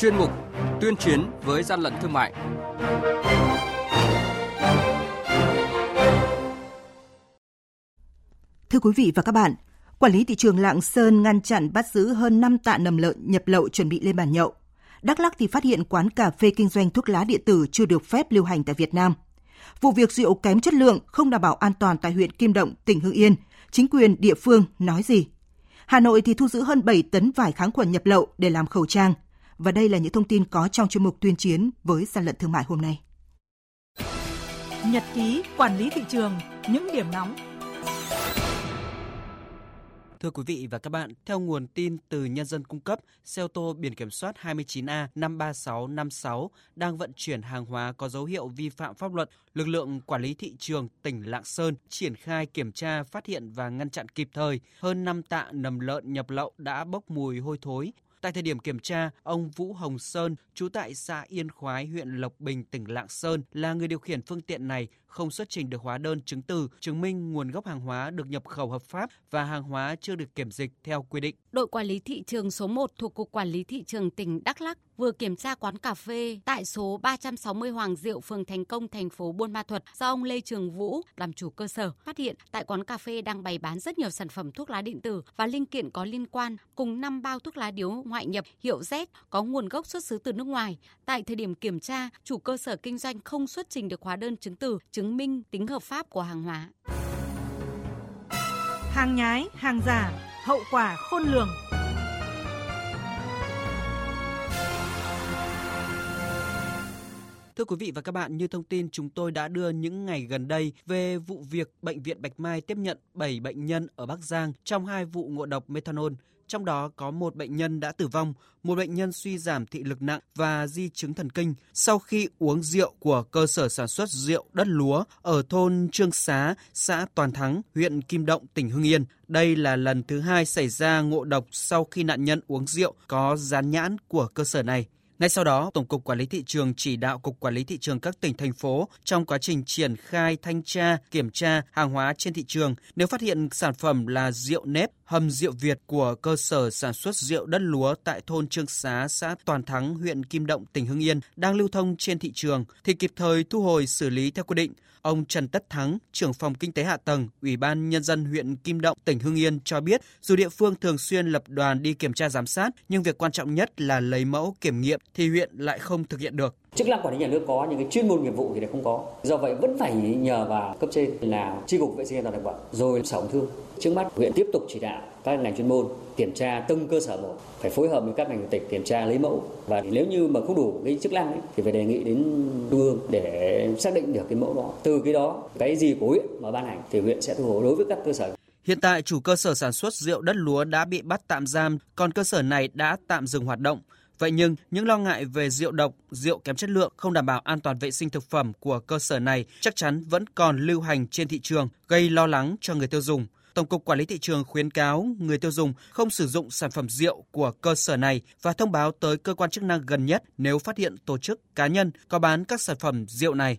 chuyên mục Tuyên chiến với gian lận thương mại. Thưa quý vị và các bạn, Quản lý thị trường Lạng Sơn ngăn chặn bắt giữ hơn 5 tạ nầm lợn nhập lậu chuẩn bị lên bàn nhậu. Đắk Lắk thì phát hiện quán cà phê kinh doanh thuốc lá điện tử chưa được phép lưu hành tại Việt Nam. Vụ việc rượu kém chất lượng không đảm bảo an toàn tại huyện Kim Động, tỉnh Hưng Yên, chính quyền địa phương nói gì? Hà Nội thì thu giữ hơn 7 tấn vải kháng khuẩn nhập lậu để làm khẩu trang. Và đây là những thông tin có trong chuyên mục tuyên chiến với gian lận thương mại hôm nay. Nhật ký quản lý thị trường, những điểm nóng Thưa quý vị và các bạn, theo nguồn tin từ nhân dân cung cấp, xe ô tô biển kiểm soát 29A 53656 đang vận chuyển hàng hóa có dấu hiệu vi phạm pháp luật. Lực lượng quản lý thị trường tỉnh Lạng Sơn triển khai kiểm tra, phát hiện và ngăn chặn kịp thời hơn 5 tạ nầm lợn nhập lậu đã bốc mùi hôi thối. Tại thời điểm kiểm tra, ông Vũ Hồng Sơn, trú tại xã Yên Khoái, huyện Lộc Bình, tỉnh Lạng Sơn, là người điều khiển phương tiện này không xuất trình được hóa đơn chứng từ chứng minh nguồn gốc hàng hóa được nhập khẩu hợp pháp và hàng hóa chưa được kiểm dịch theo quy định. Đội quản lý thị trường số 1 thuộc Cục Quản lý Thị trường tỉnh Đắk Lắk vừa kiểm tra quán cà phê tại số 360 Hoàng Diệu, phường Thành Công, thành phố Buôn Ma Thuột do ông Lê Trường Vũ làm chủ cơ sở. Phát hiện tại quán cà phê đang bày bán rất nhiều sản phẩm thuốc lá điện tử và linh kiện có liên quan cùng 5 bao thuốc lá điếu ngoại nhập hiệu Z có nguồn gốc xuất xứ từ nước ngoài. Tại thời điểm kiểm tra, chủ cơ sở kinh doanh không xuất trình được hóa đơn chứng từ chứng minh tính hợp pháp của hàng hóa. Hàng nhái, hàng giả, hậu quả khôn lường. Thưa quý vị và các bạn, như thông tin chúng tôi đã đưa những ngày gần đây về vụ việc Bệnh viện Bạch Mai tiếp nhận 7 bệnh nhân ở Bắc Giang trong hai vụ ngộ độc methanol trong đó có một bệnh nhân đã tử vong, một bệnh nhân suy giảm thị lực nặng và di chứng thần kinh sau khi uống rượu của cơ sở sản xuất rượu đất lúa ở thôn Trương Xá, xã Toàn Thắng, huyện Kim Động, tỉnh Hưng Yên. Đây là lần thứ hai xảy ra ngộ độc sau khi nạn nhân uống rượu có dán nhãn của cơ sở này. Ngay sau đó, Tổng cục Quản lý thị trường chỉ đạo Cục Quản lý thị trường các tỉnh thành phố trong quá trình triển khai thanh tra, kiểm tra hàng hóa trên thị trường, nếu phát hiện sản phẩm là rượu nếp, hầm rượu Việt của cơ sở sản xuất rượu đất lúa tại thôn Trương Xá, xã Toàn Thắng, huyện Kim Động, tỉnh Hưng Yên đang lưu thông trên thị trường thì kịp thời thu hồi xử lý theo quy định. Ông Trần Tất Thắng, trưởng phòng kinh tế hạ tầng, Ủy ban nhân dân huyện Kim Động, tỉnh Hưng Yên cho biết, dù địa phương thường xuyên lập đoàn đi kiểm tra giám sát, nhưng việc quan trọng nhất là lấy mẫu kiểm nghiệm thì huyện lại không thực hiện được. Chức năng quản lý nhà nước có những cái chuyên môn nghiệp vụ thì lại không có. Do vậy vẫn phải nhờ vào cấp trên là tri cục vệ sinh an toàn thực phẩm rồi sở công thương. Trước mắt huyện tiếp tục chỉ đạo các ngành chuyên môn kiểm tra từng cơ sở một phải phối hợp với các ngành tỉnh kiểm tra lấy mẫu và nếu như mà không đủ cái chức năng ấy, thì phải đề nghị đến trung ương để xác định được cái mẫu đó từ cái đó cái gì của huyện mà ban hành thì huyện sẽ thu hồi đối với các cơ sở Hiện tại chủ cơ sở sản xuất rượu đất lúa đã bị bắt tạm giam, còn cơ sở này đã tạm dừng hoạt động. Vậy nhưng, những lo ngại về rượu độc, rượu kém chất lượng, không đảm bảo an toàn vệ sinh thực phẩm của cơ sở này chắc chắn vẫn còn lưu hành trên thị trường, gây lo lắng cho người tiêu dùng. Tổng cục Quản lý thị trường khuyến cáo người tiêu dùng không sử dụng sản phẩm rượu của cơ sở này và thông báo tới cơ quan chức năng gần nhất nếu phát hiện tổ chức cá nhân có bán các sản phẩm rượu này.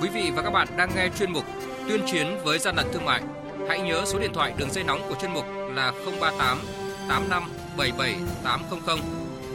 Quý vị và các bạn đang nghe chuyên mục Tuyên chiến với gian lận thương mại. Hãy nhớ số điện thoại đường dây nóng của chuyên mục là 038 85 77 800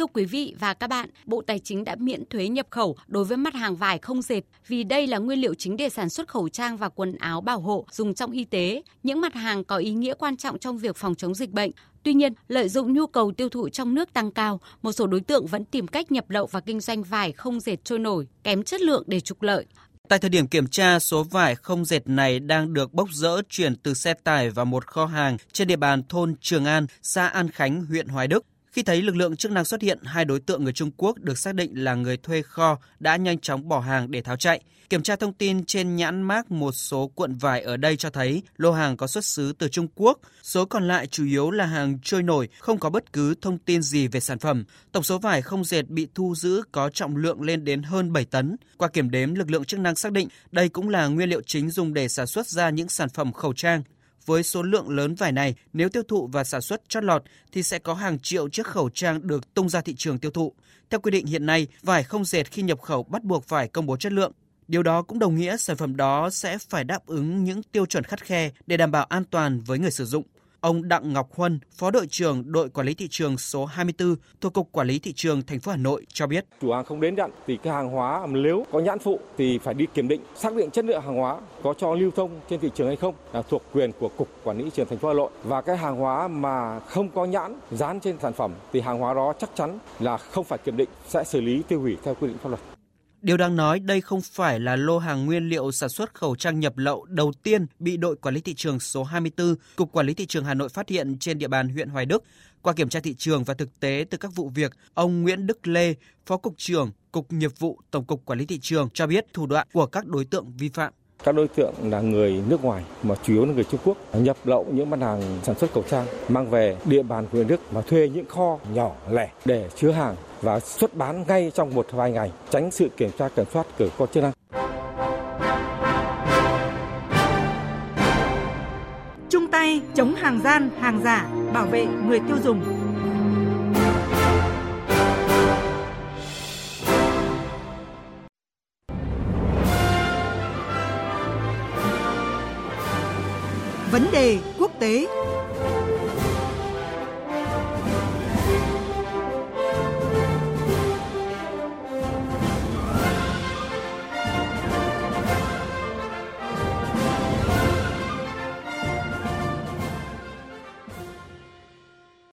Thưa quý vị và các bạn, Bộ Tài chính đã miễn thuế nhập khẩu đối với mặt hàng vải không dệt vì đây là nguyên liệu chính để sản xuất khẩu trang và quần áo bảo hộ dùng trong y tế, những mặt hàng có ý nghĩa quan trọng trong việc phòng chống dịch bệnh. Tuy nhiên, lợi dụng nhu cầu tiêu thụ trong nước tăng cao, một số đối tượng vẫn tìm cách nhập lậu và kinh doanh vải không dệt trôi nổi, kém chất lượng để trục lợi. Tại thời điểm kiểm tra, số vải không dệt này đang được bốc rỡ chuyển từ xe tải vào một kho hàng trên địa bàn thôn Trường An, xã An Khánh, huyện Hoài Đức. Khi thấy lực lượng chức năng xuất hiện, hai đối tượng người Trung Quốc được xác định là người thuê kho đã nhanh chóng bỏ hàng để tháo chạy. Kiểm tra thông tin trên nhãn mác một số cuộn vải ở đây cho thấy lô hàng có xuất xứ từ Trung Quốc, số còn lại chủ yếu là hàng trôi nổi, không có bất cứ thông tin gì về sản phẩm. Tổng số vải không dệt bị thu giữ có trọng lượng lên đến hơn 7 tấn. Qua kiểm đếm, lực lượng chức năng xác định đây cũng là nguyên liệu chính dùng để sản xuất ra những sản phẩm khẩu trang. Với số lượng lớn vải này, nếu tiêu thụ và sản xuất chót lọt thì sẽ có hàng triệu chiếc khẩu trang được tung ra thị trường tiêu thụ. Theo quy định hiện nay, vải không dệt khi nhập khẩu bắt buộc phải công bố chất lượng. Điều đó cũng đồng nghĩa sản phẩm đó sẽ phải đáp ứng những tiêu chuẩn khắt khe để đảm bảo an toàn với người sử dụng. Ông Đặng Ngọc Huân, Phó đội trưởng đội quản lý thị trường số 24 thuộc cục quản lý thị trường thành phố Hà Nội cho biết: Chủ hàng không đến nhận thì cái hàng hóa nếu có nhãn phụ thì phải đi kiểm định, xác định chất lượng hàng hóa có cho lưu thông trên thị trường hay không là thuộc quyền của cục quản lý thị trường thành phố Hà Nội và cái hàng hóa mà không có nhãn dán trên sản phẩm thì hàng hóa đó chắc chắn là không phải kiểm định sẽ xử lý tiêu hủy theo quy định pháp luật. Điều đáng nói đây không phải là lô hàng nguyên liệu sản xuất khẩu trang nhập lậu đầu tiên bị đội quản lý thị trường số 24, Cục Quản lý thị trường Hà Nội phát hiện trên địa bàn huyện Hoài Đức. Qua kiểm tra thị trường và thực tế từ các vụ việc, ông Nguyễn Đức Lê, Phó Cục trưởng Cục Nghiệp vụ Tổng cục Quản lý thị trường cho biết thủ đoạn của các đối tượng vi phạm. Các đối tượng là người nước ngoài mà chủ yếu là người Trung Quốc nhập lậu những mặt hàng sản xuất khẩu trang mang về địa bàn huyện Đức và thuê những kho nhỏ lẻ để chứa hàng và xuất bán ngay trong một vài ngày, tránh sự kiểm tra kiểm soát của cơ chức năng. Trung tay chống hàng gian, hàng giả, bảo vệ người tiêu dùng. Vấn đề quốc tế